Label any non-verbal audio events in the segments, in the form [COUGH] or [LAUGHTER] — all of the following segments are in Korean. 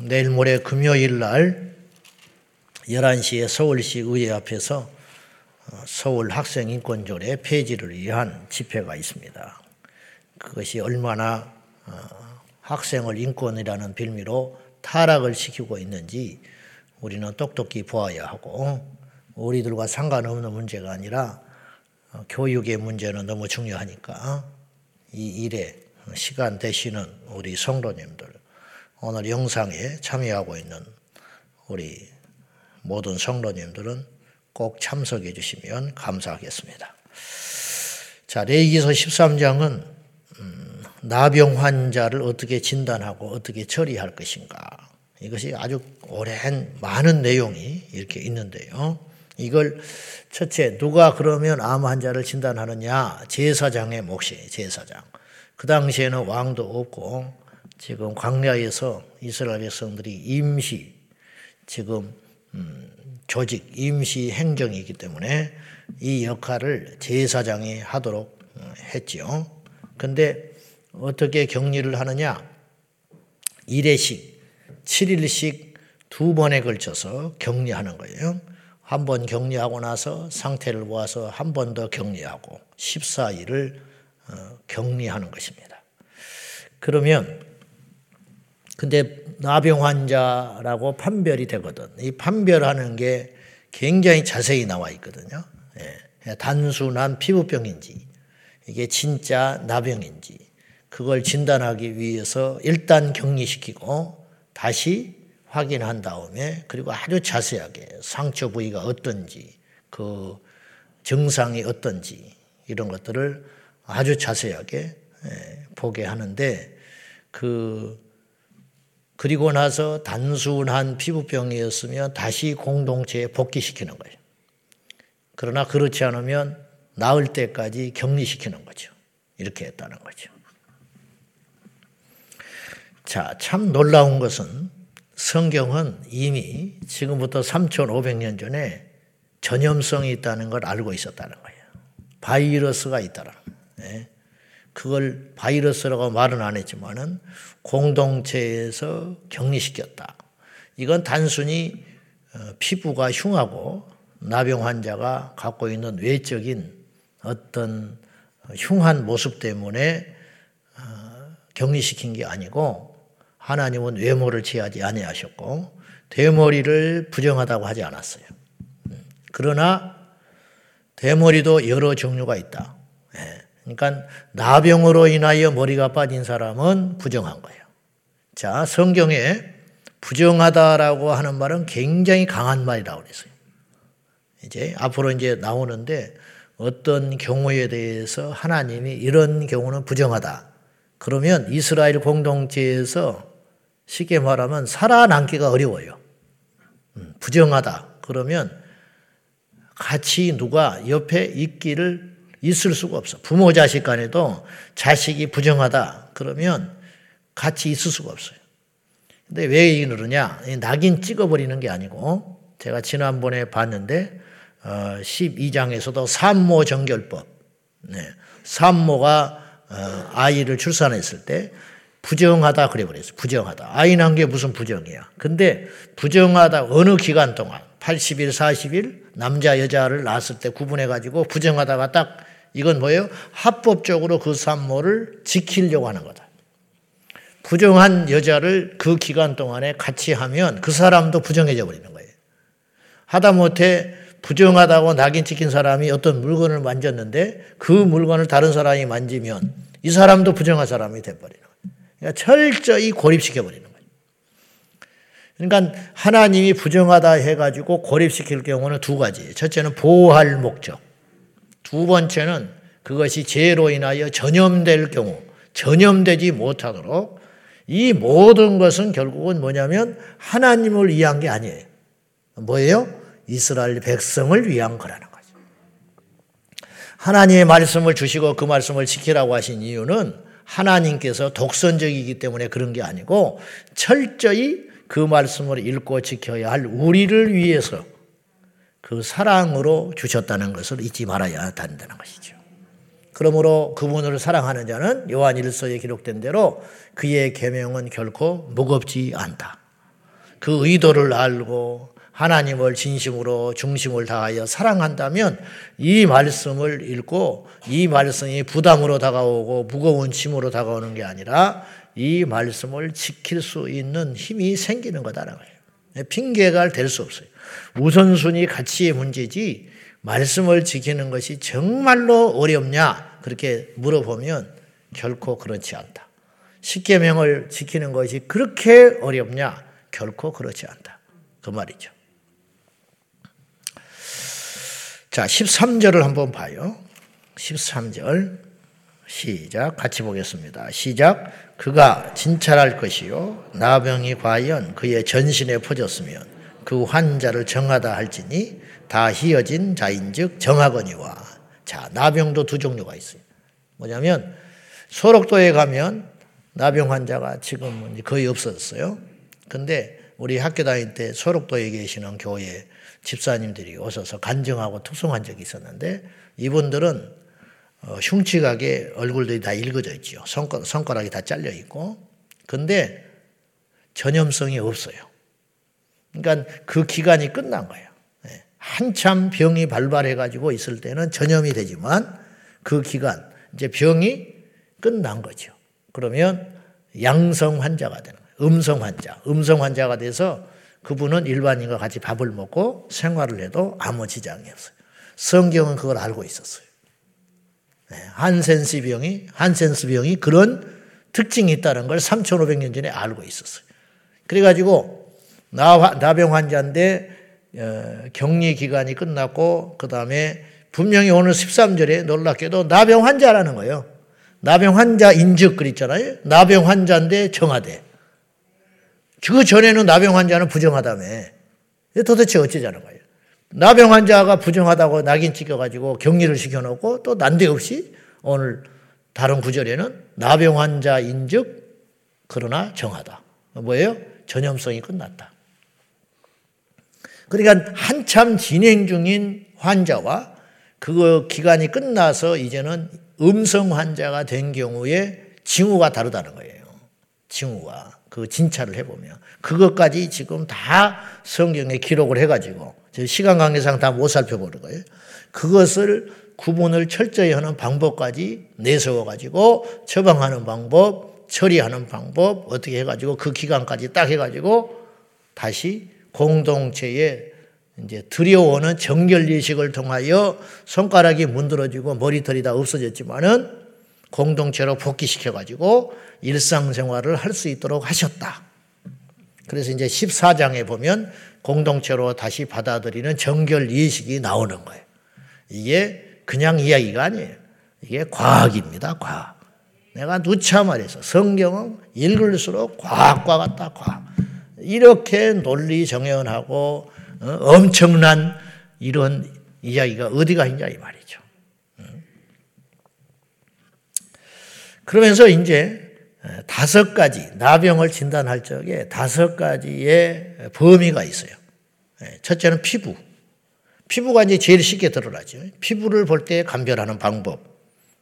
내일 모레 금요일 날 11시에 서울시 의회 앞에서 어, 서울 학생 인권조례 폐지를 위한 집회가 있습니다. 그것이 얼마나 어, 학생을 인권이라는 빌미로 타락을 시키고 있는지 우리는 똑똑히 보아야 하고 우리들과 상관없는 문제가 아니라 어, 교육의 문제는 너무 중요하니까 이 일에 시간 되시는 우리 성도님들 오늘 영상에 참여하고 있는 우리 모든 성도님들은 꼭 참석해 주시면 감사하겠습니다. 자, 레이기서 13장은 음, 나병 환자를 어떻게 진단하고 어떻게 처리할 것인가. 이것이 아주 오랜 많은 내용이 이렇게 있는데요. 이걸 첫째 누가 그러면 암 환자를 진단하느냐? 제사장의 몫이 제사장. 그 당시에는 왕도 없고 지금 광야에서 이스라엘 백성들이 임시 지금 음, 조직 임시 행정이기 때문에 이 역할을 제사장이 하도록 어, 했지요. 근데 어떻게 격리를 하느냐? 1회씩 7일씩 두 번에 걸쳐서 격리하는 거예요. 한 번 격리하고 나서 상태를 보아서 한 번 더 격리하고 14일을 어, 격리하는 것입니다. 그러면 근데 나병 환자라고 판별이 되거든. 이 판별하는 게 굉장히 자세히 나와 있거든요. 예. 단순한 피부병인지 이게 진짜 나병인지 그걸 진단하기 위해서 일단 격리시키고 다시 확인한 다음에 그리고 아주 자세하게 상처 부위가 어떤지 그 증상이 어떤지 이런 것들을 아주 자세하게 예, 보게 하는데 그 그리고 나서 단순한 피부병이었으면 다시 공동체에 복귀시키는 거예요. 그러나 그렇지 않으면 나을 때까지 격리시키는 거죠. 이렇게 했다는 거죠. 자, 참 놀라운 것은 성경은 이미 지금부터 3,500년 전에 전염성이 있다는 걸 알고 있었다는 거예요. 바이러스가 있다는 거예요. 그걸 바이러스라고 말은 안 했지만은 공동체에서 격리시켰다. 이건 단순히 어, 피부가 흉하고 나병 환자가 갖고 있는 외적인 어떤 흉한 모습 때문에 어, 격리시킨 게 아니고 하나님은 외모를 취하지 아니하셨고 대머리를 부정하다고 하지 않았어요. 음, 그러나 대머리도 여러 종류가 있다. 그러니까 나병으로 인하여 머리가 빠진 사람은 부정한 거예요. 자, 성경에 부정하다라고 하는 말은 굉장히 강한 말이라고 그랬어요. 이제 앞으로 이제 나오는데 어떤 경우에 대해서 하나님이 이런 경우는 부정하다. 그러면 이스라엘 공동체에서 쉽게 말하면 살아남기가 어려워요. 음, 부정하다. 그러면 같이 누가 옆에 있기를 있을 수가 없어. 부모 자식 간에도 자식이 부정하다 그러면 같이 있을 수가 없어요. 근데 왜 이러냐? 낙인 찍어버리는 게 아니고 제가 지난번에 봤는데 어, 12장에서도 산모 정결법, 네. 산모가 어, 아이를 출산했을 때 부정하다 그래 버렸어요. 부정하다. 아이 난게 무슨 부정이야. 근데 부정하다 어느 기간 동안 80일, 40일 남자 여자를 낳았을 때 구분해 가지고 부정하다가 딱 이건 뭐예요? 합법적으로 그 산모를 지키려고 하는 거다. 부정한 여자를 그 기간 동안에 같이 하면 그 사람도 부정해져 버리는 거예요. 하다못해 부정하다고 낙인 찍힌 사람이 어떤 물건을 만졌는데 그 물건을 다른 사람이 만지면 이 사람도 부정한 사람이 돼버리는 거예요. 그러니까 철저히 고립시켜 버리는 거예요. 그러니까 하나님이 부정하다 해가지고 고립시킬 경우는 두 가지. 첫째는 보호할 목적. 두 번째는 그것이 죄로 인하여 전염될 경우 전염되지 못하도록 이 모든 것은 결국은 뭐냐면 하나님을 위한 게 아니에요. 뭐예요? 이스라엘 백성을 위한 거라는 거죠. 하나님의 말씀을 주시고 그 말씀을 지키라고 하신 이유는 하나님께서 독선적이기 때문에 그런 게 아니고 철저히 그 말씀을 읽고 지켜야 할 우리를 위해서 그 사랑으로 주셨다는 것을 잊지 말아야 한다는 것이죠. 그러므로 그분을 사랑하는 자는 요한 일서에 기록된 대로 그의 계명은 결코 무겁지 않다. 그 의도를 알고 하나님을 진심으로 중심을 다하여 사랑한다면 이 말씀을 읽고 이 말씀이 부담으로 다가오고 무거운 짐으로 다가오는 게 아니라 이 말씀을 지킬 수 있는 힘이 생기는 거다라는 거예요. 핑계가 될 수 없어요. 우선순위 가치의 문제지 말씀을 지키는 것이 정말로 어렵냐 그렇게 물어보면 결코 그렇지 않다. 십계명을 지키는 것이 그렇게 어렵냐 결코 그렇지 않다. 그 말이죠. 자, 13절을 한번 봐요. 13절. 시작. 같이 보겠습니다. 시작. 그가 진찰할 것이요. 나병이 과연 그의 전신에 퍼졌으면 그 환자를 정하다 할지니 다 희어진 자인 즉 정하거니와. 자, 나병도 두 종류가 있어요. 뭐냐면 소록도에 가면 나병 환자가 지금은 거의 없어졌어요. 근데 우리 학교 다닐 때 소록도에 계시는 교회 집사님들이 오셔서 간증하고 투송한 적이 있었는데 이분들은 어, 흉측하게 얼굴들이 다 읽어져 있죠. 손가락, 손가락이 다 잘려 있고. 근데 전염성이 없어요. 그러니까 그 기간이 끝난 거예요. 예. 한참 병이 발발해가지고 있을 때는 전염이 되지만 그 기간, 이제 병이 끝난 거죠. 그러면 양성 환자가 되는 거예요. 음성 환자. 음성 환자가 돼서 그분은 일반인과 같이 밥을 먹고 생활을 해도 아무 지장이 없어요. 성경은 그걸 알고 있었어요. 네, 한센스 병이, 한센스 병이 그런 특징이 있다는 걸 3,500년 전에 알고 있었어요. 그래가지고, 나, 나병 환자인데, 어, 격리 기간이 끝났고, 그 다음에 분명히 오늘 13절에 놀랍게도 나병 환자라는 거예요. 나병 환자 인즉 그랬잖아요. 나병 환자인데 정하대. 그 전에는 나병 환자는 부정하다며. 도대체 어쩌자는 거예요. 나병 환자가 부정하다고 낙인 찍혀가지고 격리를 시켜놓고 또 난데없이 오늘 다른 구절에는 나병 환자인즉 그러나 정하다. 뭐예요? 전염성이 끝났다. 그러니까 한참 진행 중인 환자와 그 기간이 끝나서 이제는 음성 환자가 된 경우에 징후가 다르다는 거예요. 징후가. 그 진찰을 해보면 그것까지 지금 다 성경에 기록을 해가지고 시간 관계상 다 못 살펴보는 거예요. 그것을 구분을 철저히 하는 방법까지 내세워가지고 처방하는 방법, 처리하는 방법 어떻게 해가지고 그 기간까지 딱 해가지고 다시 공동체에 이제 들여오는 정결 예식을 통하여 손가락이 문드러지고 머리털이 다 없어졌지만은 공동체로 복귀시켜가지고 일상생활을 할 수 있도록 하셨다. 그래서 이제 14장에 보면 공동체로 다시 받아들이는 정결 예식이 나오는 거예요. 이게 그냥 이야기가 아니에요. 이게 과학입니다, 과학. 내가 누차 말해서 성경은 읽을수록 과학과 같다, 과학. 이렇게 논리 정연하고 어, 엄청난 이런 이야기가 어디가 있냐 이 말이죠. 그러면서 이제 다섯 가지 나병을 진단할 적에 다섯 가지의 범위가 있어요. 첫째는 피부. 피부가 이제 제일 쉽게 드러나죠. 피부를 볼 때 감별하는 방법.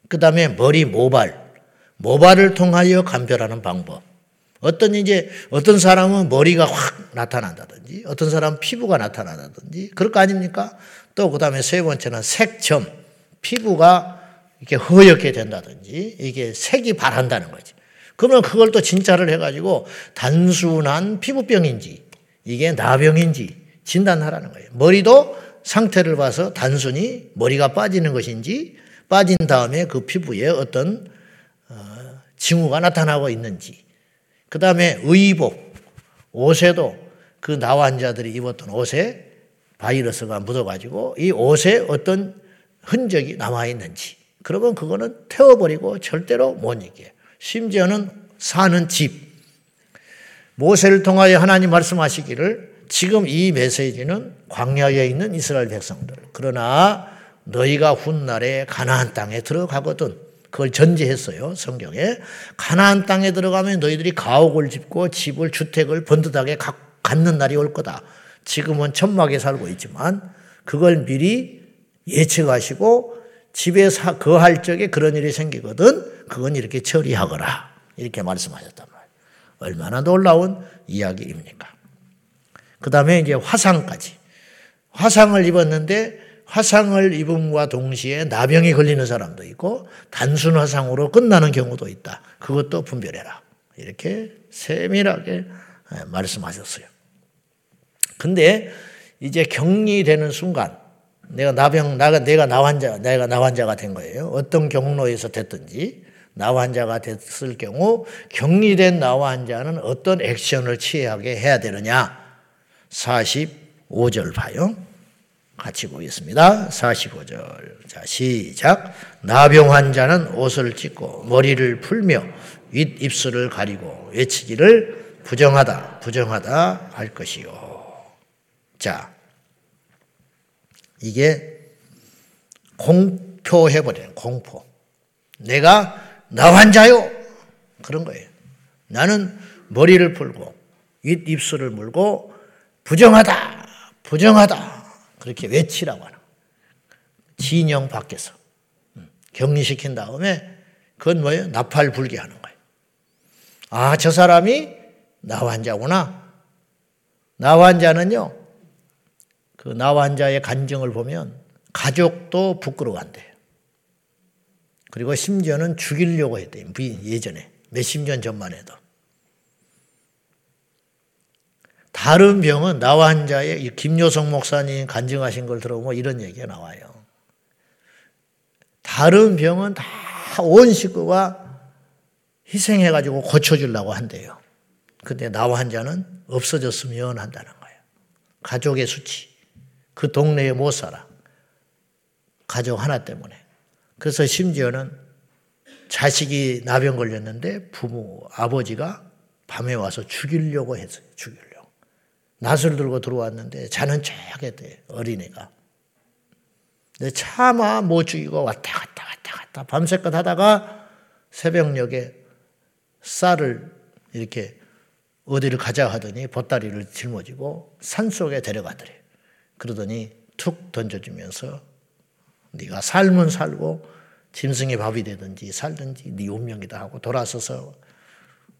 그 다음에 머리 모발. 모발을 통하여 감별하는 방법. 어떤 이제 어떤 사람은 머리가 확 나타난다든지 어떤 사람은 피부가 나타난다든지 그럴 거 아닙니까? 또 그다음에 세 번째는 색점. 피부가 이렇게 허옇게 된다든지 이게 색이 바란다는 거지. 그러면 그걸 또 진찰을 해 가지고 단순한 피부병인지 이게 나병인지 진단하라는 거예요. 머리도 상태를 봐서 단순히 머리가 빠지는 것인지 빠진 다음에 그 피부에 어떤 어, 징후가 나타나고 있는지 그 다음에 의복 옷에도 그 나환자들이 입었던 옷에 바이러스가 묻어가지고 이 옷에 어떤 흔적이 남아 있는지 그러면 그거는 태워버리고 절대로 못 이겨요. 심지어는 사는 집. 모세를 통하여 하나님 말씀하시기를 지금 이 메시지는 광야에 있는 이스라엘 백성들. 그러나 너희가 훗날에 가나안 땅에 들어가거든. 그걸 전제했어요. 성경에. 가나안 땅에 들어가면 너희들이 가옥을 짓고 집을 주택을 번듯하게 갖는 날이 올 거다. 지금은 천막에 살고 있지만 그걸 미리 예측하시고 집에 사, 거할 적에 그런 일이 생기거든 그건 이렇게 처리하거라. 이렇게 말씀하셨단 말이에요. 얼마나 놀라운 이야기입니까? 그 다음에 이제 화상까지. 화상을 입었는데 화상을 입음과 동시에 나병이 걸리는 사람도 있고 단순 화상으로 끝나는 경우도 있다. 그것도 분별해라. 이렇게 세밀하게 말씀하셨어요. 근데 이제 격리되는 순간 내가 나병 나가 내가 나 환자 내가 나 환자가 된 거예요. 어떤 경로에서 됐든지 나 환자가 됐을 경우 격리된 나 환자는 어떤 액션을 취하게 해야 되느냐? 45절 봐요. 같이 보겠습니다. 45절. 자, 시작. 나병 환자는 옷을 찢고 머리를 풀며 윗 입술을 가리고 외치기를 부정하다, 부정하다 할 것이요. 자, 이게 공표해버려요. 공포. 내가 나 환자요. 그런 거예요. 나는 머리를 풀고 윗 입술을 물고 부정하다, 부정하다. 그렇게 외치라고 하는 진영 밖에서. 음, 격리시킨 다음에 그건 뭐예요? 나팔 불게 하는 거예요. 아, 저 사람이 나 환자구나. 나 환자는요, 그 나 환자의 간증을 보면 가족도 부끄러워한대요. 그리고 심지어는 죽이려고 했대요. 예전에. 몇십 년 전만 해도. 다른 병은 나 환자의 김효성 목사님 간증하신 걸 들어보면 이런 얘기가 나와요. 다른 병은 다 온 식구가 희생해가지고 고쳐주려고 한대요. 근데 나 환자는 없어졌으면 한다는 거예요. 가족의 수치. 그 동네에 못 살아. 가족 하나 때문에. 그래서 심지어는 자식이 나병 걸렸는데 부모, 아버지가 밤에 와서 죽이려고 했어요. 죽이려고. 낫을 들고 들어왔는데 자는 척했대 어린애가. 근데 차마 못 죽이고 왔다 갔다 왔다 갔다 밤새껏 하다가 새벽녘에 쌀을 이렇게 어디를 가자 하더니 보따리를 짊어지고 산속에 데려가더래. 그러더니 툭 던져주면서 네가 살면 살고 짐승의 밥이 되든지 살든지 네 운명이다 하고 돌아서서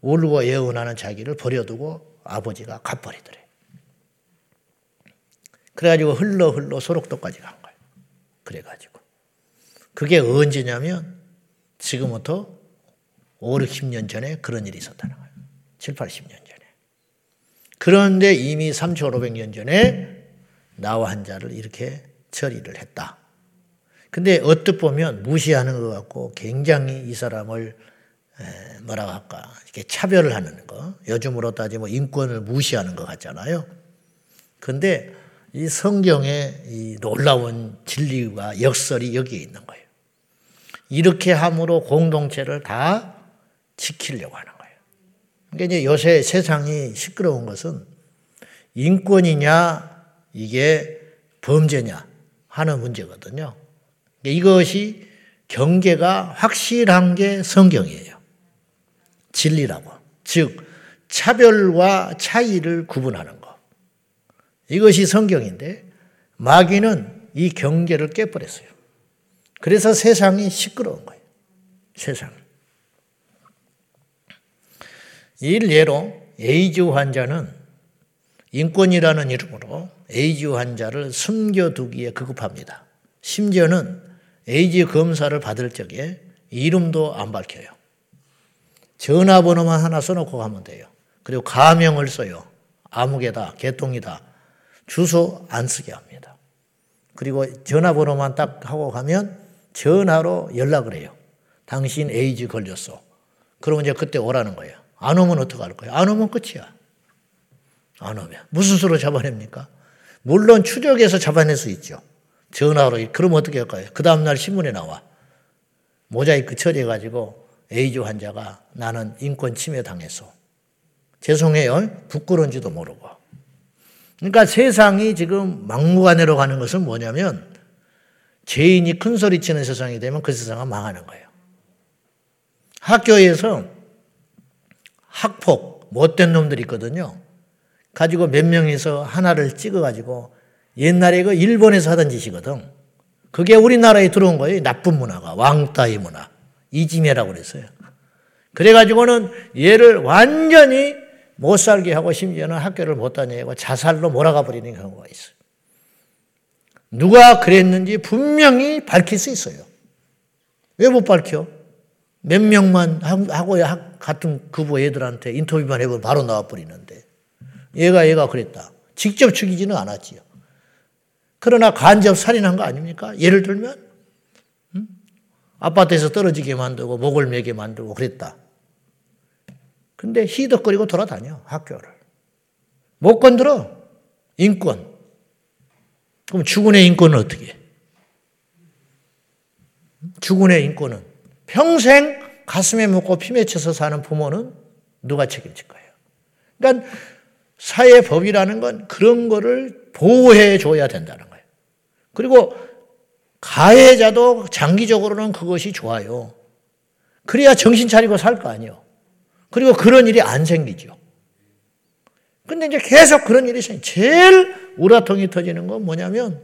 울고 예언하는 자기를 버려두고 아버지가 갚버리더래. 그래가지고 흘러 흘러 소록도까지 간 거예요. 그래가지고. 그게 언제냐면 지금부터 5, 60년 전에 그런 일이 있었다는 거예요. 7, 80년 전에. 그런데 이미 3,500년 전에 나와 한 자를 이렇게 처리를 했다. 근데 어떻 보면 무시하는 것 같고 굉장히 이 사람을 뭐라고 할까 이렇게 차별을 하는 거 요즘으로 따지면 인권을 무시하는 것 같잖아요. 근데 이 성경의 이 놀라운 진리와 역설이 여기에 있는 거예요. 이렇게 함으로 공동체를 다 지키려고 하는 거예요. 그러니까 이제 요새 세상이 시끄러운 것은 인권이냐 이게 범죄냐 하는 문제거든요. 이것이 경계가 확실한 게 성경이에요. 진리라고. 즉, 차별과 차이를 구분하는 것. 이것이 성경인데, 마귀는 이 경계를 깨버렸어요. 그래서 세상이 시끄러운 거예요. 세상. 일예로 에이즈 환자는 인권이라는 이름으로 에이즈 환자를 숨겨두기에 급급합니다. 심지어는 에이즈 검사를 받을 적에 이름도 안 밝혀요. 전화번호만 하나 써놓고 가면 돼요. 그리고 가명을 써요. 아무개다, 개똥이다. 주소 안 쓰게 합니다. 그리고 전화번호만 딱 하고 가면 전화로 연락을 해요. 당신 에이즈 걸렸어. 그러면 이제 그때 오라는 거예요. 안 오면 어떡할 거예요? 안 오면 끝이야. 안 오면. 무슨 수로 잡아냅니까? 물론 추적해서 잡아낼 수 있죠. 전화로. 그러면 어떻게 할까요? 그 다음날 신문에 나와. 모자이크 처리해가지고 에이즈 환자가 나는 인권 침해 당했어. 죄송해요. 부끄러운지도 모르고. 그러니까 세상이 지금 막무가내로 가는 것은 뭐냐면 죄인이 큰 소리 치는 세상이 되면 그 세상은 망하는 거예요. 학교에서 학폭, 못된 놈들이 있거든요. 가지고 몇 명이서 하나를 찍어가지고 옛날에 그 일본에서 하던 짓이거든. 그게 우리나라에 들어온 거예요. 나쁜 문화가. 왕따의 문화. 이지메라고 그랬어요. 그래가지고는 얘를 완전히 못 살게 하고 심지어는 학교를 못 다니고 자살로 몰아가 버리는 경우가 있어요. 누가 그랬는지 분명히 밝힐 수 있어요. 왜 못 밝혀? 몇 명만 하고 같은 그부 애들한테 인터뷰만 해보면 바로 나와버리는데 얘가 얘가 그랬다. 직접 죽이지는 않았지요. 그러나 간접 살인한 거 아닙니까? 예를 들면 음? 아파트에서 떨어지게 만들고 목을 매게 만들고 그랬다. 근데 희덕거리고 돌아다녀 학교를. 못 건드려. 인권. 그럼 주군의 인권은 어떻게 해? 주군의 인권은 평생 가슴에 묻고 피 맺혀서 사는 부모는 누가 책임질 거예요? 그러니까 사회법이라는 건 그런 거를 보호해 줘야 된다는 거예요. 그리고 가해자도 장기적으로는 그것이 좋아요. 그래야 정신 차리고 살 거 아니에요. 그리고 그런 일이 안 생기죠. 근데 이제 계속 그런 일이 생겨. 제일 우라통이 터지는 건 뭐냐면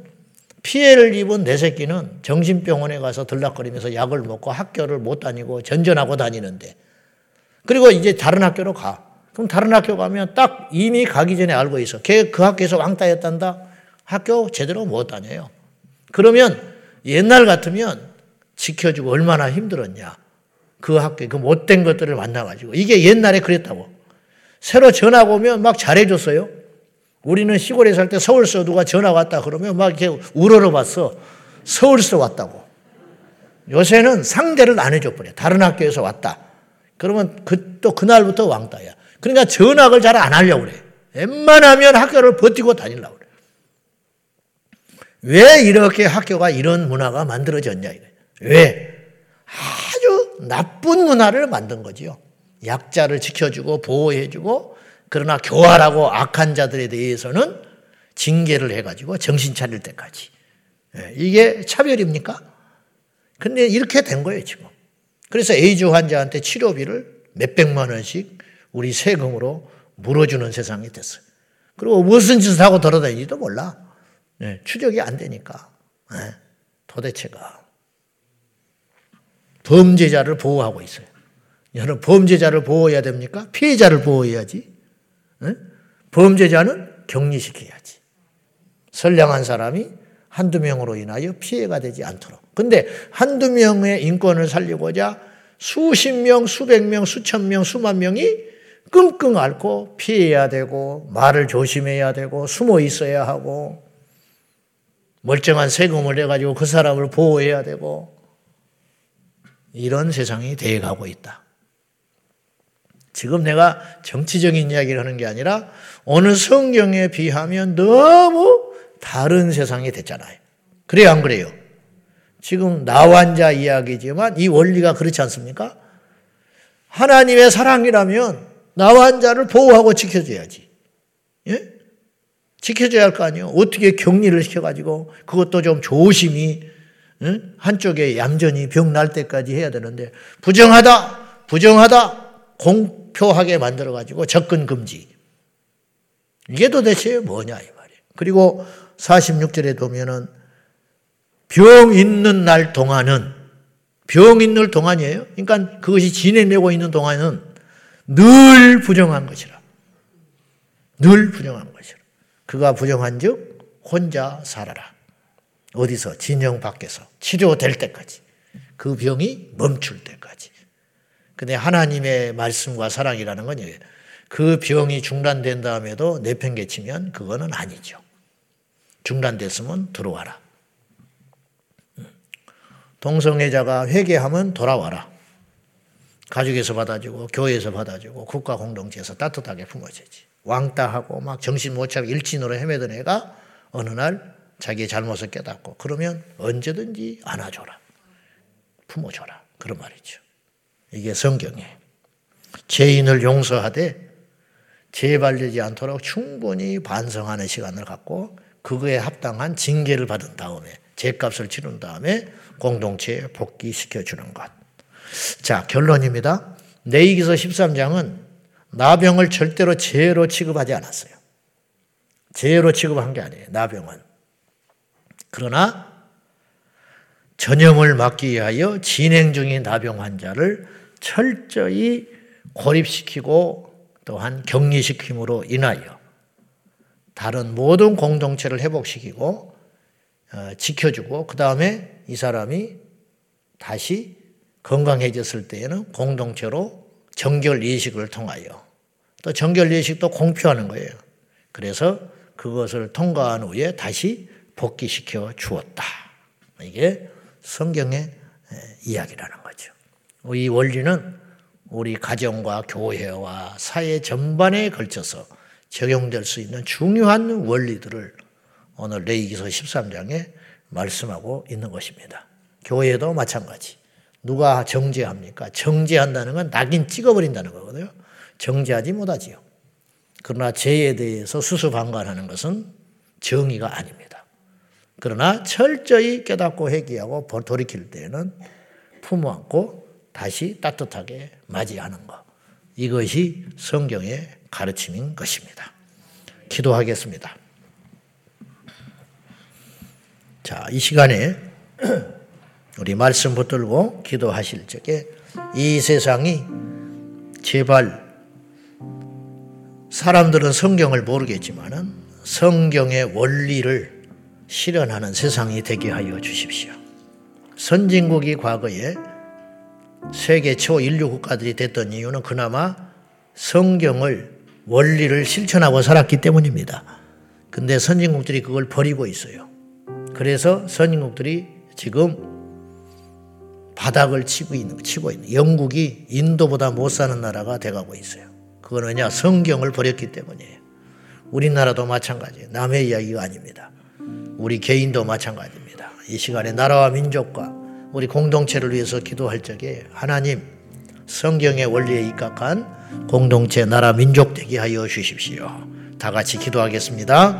피해를 입은 내 새끼는 정신병원에 가서 들락거리면서 약을 먹고 학교를 못 다니고 전전하고 다니는데 그리고 이제 다른 학교로 가. 그럼 다른 학교 가면 딱 이미 가기 전에 알고 있어. 걔 그 학교에서 왕따였단다. 학교 제대로 못 다녀요. 그러면 옛날 같으면 지켜주고 얼마나 힘들었냐. 그 학교, 그 못된 것들을 만나가지고. 이게 옛날에 그랬다고. 새로 전화가 오면 막 잘해줬어요. 우리는 시골에 살 때 서울서 누가 전화 왔다 그러면 막 이렇게 우러러 봤어. 서울서 왔다고. 요새는 상대를 안 해줘 버려. 다른 학교에서 왔다. 그러면 그, 또 그날부터 왕따야. 그러니까 전학을 잘 안 하려고 그래. 웬만하면 학교를 버티고 다니려고 그래. 왜 이렇게 학교가 이런 문화가 만들어졌냐. 왜? 나쁜 문화를 만든 거지요. 약자를 지켜주고 보호해주고 그러나 교활하고 악한 자들에 대해서는 징계를 해가지고 정신 차릴 때까지. 예, 이게 차별입니까? 근데 이렇게 된 거예요, 지금. 그래서 에이즈 환자한테 치료비를 몇백만 원씩 우리 세금으로 물어주는 세상이 됐어요. 그리고 무슨 짓을 하고 돌아다니지도 몰라. 네, 추적이 안 되니까. 네, 도대체가. 범죄자를 보호하고 있어요. 여러분, 범죄자를 보호해야 됩니까? 피해자를 보호해야지. 네? 범죄자는 격리시켜야지. 선량한 사람이 한두 명으로 인하여 피해가 되지 않도록. 근데 한두 명의 인권을 살리고자 수십 명, 수백 명, 수천 명, 수만 명이 끙끙 앓고 피해야 되고 말을 조심해야 되고 숨어 있어야 하고 멀쩡한 세금을 내가지고 그 사람을 보호해야 되고 이런 세상이 되어가고 있다. 지금 내가 정치적인 이야기를 하는 게 아니라 어느 성경에 비하면 너무 다른 세상이 됐잖아요. 그래요, 안 그래요? 지금 나환자 이야기지만 이 원리가 그렇지 않습니까? 하나님의 사랑이라면 나환자를 보호하고 지켜줘야지. 예? 지켜줘야 할 거 아니에요. 어떻게 격리를 시켜가지고 그것도 좀 조심히 예? 한쪽에 얌전히 병 날 때까지 해야 되는데 부정하다, 부정하다, 공표하게 만들어 가지고 접근 금지. 이게 도대체 뭐냐 이 말이에요. 그리고 46절에 보면은 병 있는 날 동안은 병 있는 동안이에요. 그러니까 그것이 진행되고 있는 동안은 늘 부정한 것이라. 늘 부정한 것이라. 그가 부정한 즉 혼자 살아라. 어디서? 진영 밖에서. 치료될 때까지. 그 병이 멈출 때까지. 근데 하나님의 말씀과 사랑이라는 건 그 병이 중단된 다음에도 내팽개치면 그거는 아니죠. 중단됐으면 들어와라. 동성애자가 회개하면 돌아와라. 가족에서 받아주고 교회에서 받아주고 국가 공동체에서 따뜻하게 품어주지. 왕따하고 막 정신 못 차리고 일진으로 헤매던 애가 어느 날 자기의 잘못을 깨닫고 그러면 언제든지 안아줘라. 품어줘라. 그런 말이죠. 이게 성경에 죄인을 용서하되 재발되지 않도록 충분히 반성하는 시간을 갖고 그거에 합당한 징계를 받은 다음에 죄값을 치른 다음에 공동체에 복귀시켜 주는 것. 자, 결론입니다. 내이기서 13장은 나병을 절대로 죄로 취급하지 않았어요. 죄로 취급한 게 아니에요. 나병은. 그러나 전염을 막기 위하여 진행 중인 나병 환자를 철저히 고립시키고 또한 격리시킴으로 인하여 다른 모든 공동체를 회복시키고 어, 지켜주고 그 다음에 이 사람이 다시 건강해졌을 때에는 공동체로 정결 예식을 통하여 또 정결 예식도 공표하는 거예요. 그래서 그것을 통과한 후에 다시 복귀시켜 주었다. 이게 성경의 이야기라는 거죠. 이 원리는 우리 가정과 교회와 사회 전반에 걸쳐서 적용될 수 있는 중요한 원리들을 오늘 레이기서 13장에 말씀하고 있는 것입니다. 교회도 마찬가지. 누가 정죄합니까? 정죄한다는 건 낙인 찍어버린다는 거거든요. 정죄하지 못하지요. 그러나 죄에 대해서 수수방관하는 것은 정의가 아닙니다. 그러나 철저히 깨닫고 회개하고 돌이킬 때에는 품어안고 다시 따뜻하게 맞이하는 것. 이것이 성경의 가르침인 것입니다. 기도하겠습니다. 자, 이 시간에 [CLEARS THROAT] 우리 말씀 붙들고 기도하실 적에 이 세상이 제발 사람들은 성경을 모르겠지만은 성경의 원리를 실현하는 세상이 되게 하여 주십시오. 선진국이 과거에 세계 초인류 국가들이 됐던 이유는 그나마 성경을 원리를 실천하고 살았기 때문입니다. 근데 선진국들이 그걸 버리고 있어요. 그래서 선진국들이 지금 바닥을 치고 있는, 치고 있는, 영국이 인도보다 못 사는 나라가 돼가고 있어요. 그건 왜냐? 성경을 버렸기 때문이에요. 우리나라도 마찬가지예요. 남의 이야기가 아닙니다. 우리 개인도 마찬가지입니다. 이 시간에 나라와 민족과 우리 공동체를 위해서 기도할 적에 하나님 성경의 원리에 입각한 공동체 나라 민족 되게 하여 주십시오. 다 같이 기도하겠습니다.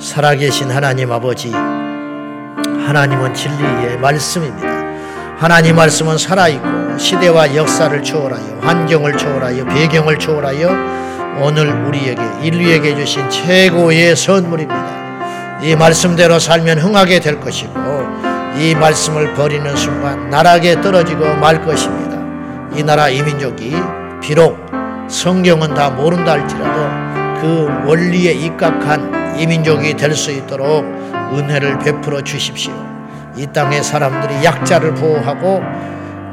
살아계신 하나님 아버지 하나님은 진리의 말씀입니다. 하나님 말씀은 살아있고 시대와 역사를 초월하여 환경을 초월하여 배경을 초월하여 오늘 우리에게 인류에게 주신 최고의 선물입니다. 이 말씀대로 살면 흥하게 될 것이고 이 말씀을 버리는 순간 나락에 떨어지고 말 것입니다. 이 나라 이민족이 비록 성경은 다 모른다 할지라도 그 원리에 입각한 이민족이 될 수 있도록 은혜를 베풀어 주십시오. 이 땅의 사람들이 약자를 보호하고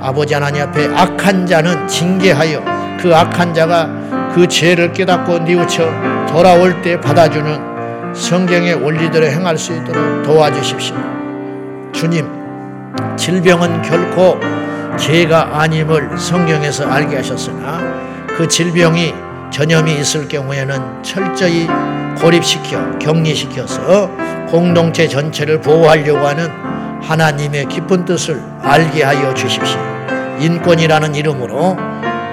아버지 하나님 앞에 악한 자는 징계하여 그 악한 자가 그 죄를 깨닫고 뉘우쳐 돌아올 때 받아주는 성경의 원리대로 행할 수 있도록 도와주십시오. 주님, 질병은 결코 죄가 아님을 성경에서 알게 하셨으나 그 질병이 전염이 있을 경우에는 철저히 고립시켜 격리시켜서 공동체 전체를 보호하려고 하는 하나님의 깊은 뜻을 알게 하여 주십시오. 인권이라는 이름으로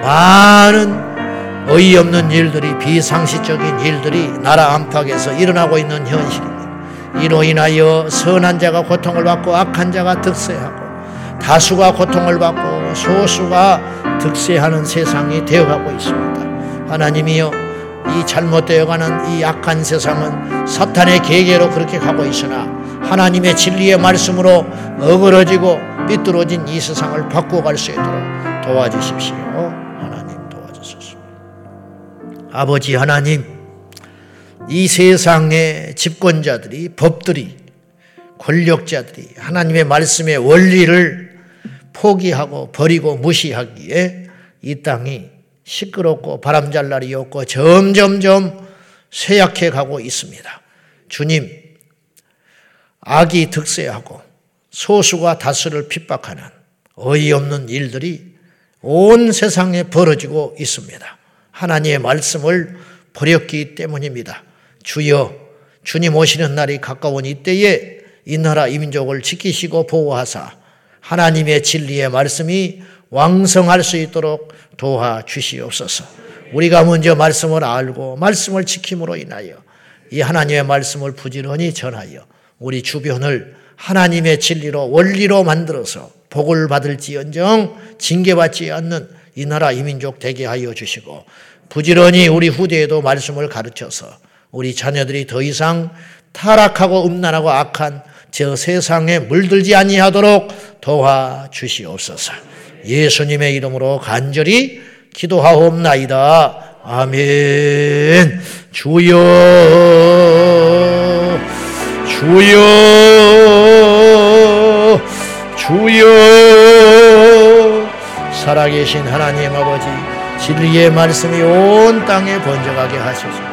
많은 어이없는 일들이 비상식적인 일들이 나라 안팎에서 일어나고 있는 현실입니다. 이로 인하여 선한 자가 고통을 받고 악한 자가 득세하고 다수가 고통을 받고 소수가 득세하는 세상이 되어가고 있습니다. 하나님이여 이 잘못되어가는 이 악한 세상은 사탄의 계계로 그렇게 가고 있으나 하나님의 진리의 말씀으로 어그러지고 삐뚤어진 이 세상을 바꿔갈 수 있도록 도와주십시오. 아버지 하나님, 이 세상의 집권자들이, 법들이, 권력자들이 하나님의 말씀의 원리를 포기하고 버리고 무시하기에 이 땅이 시끄럽고 바람잘 날이 없고 점점점 쇠약해 가고 있습니다. 주님, 악이 득세하고 소수가 다수를 핍박하는 어이없는 일들이 온 세상에 벌어지고 있습니다. 하나님의 말씀을 버렸기 때문입니다. 주여, 주님 오시는 날이 가까운 이때에 이 나라 이민족을 지키시고 보호하사 하나님의 진리의 말씀이 왕성할 수 있도록 도와 주시옵소서. 우리가 먼저 말씀을 알고 말씀을 지킴으로 인하여 이 하나님의 말씀을 부지런히 전하여 우리 주변을 하나님의 진리로 원리로 만들어서 복을 받을지언정 징계받지 않는 이 나라 이민족 되게 하여 주시고 부지런히 우리 후대에도 말씀을 가르쳐서 우리 자녀들이 더 이상 타락하고 음란하고 악한 저 세상에 물들지 아니하도록 도와 주시옵소서. 예수님의 이름으로 간절히 기도하옵나이다. 아멘. 주여, 주여, 주여, 살아계신 하나님 아버지, 진리의 말씀이 온 땅에 번져가게 하소서.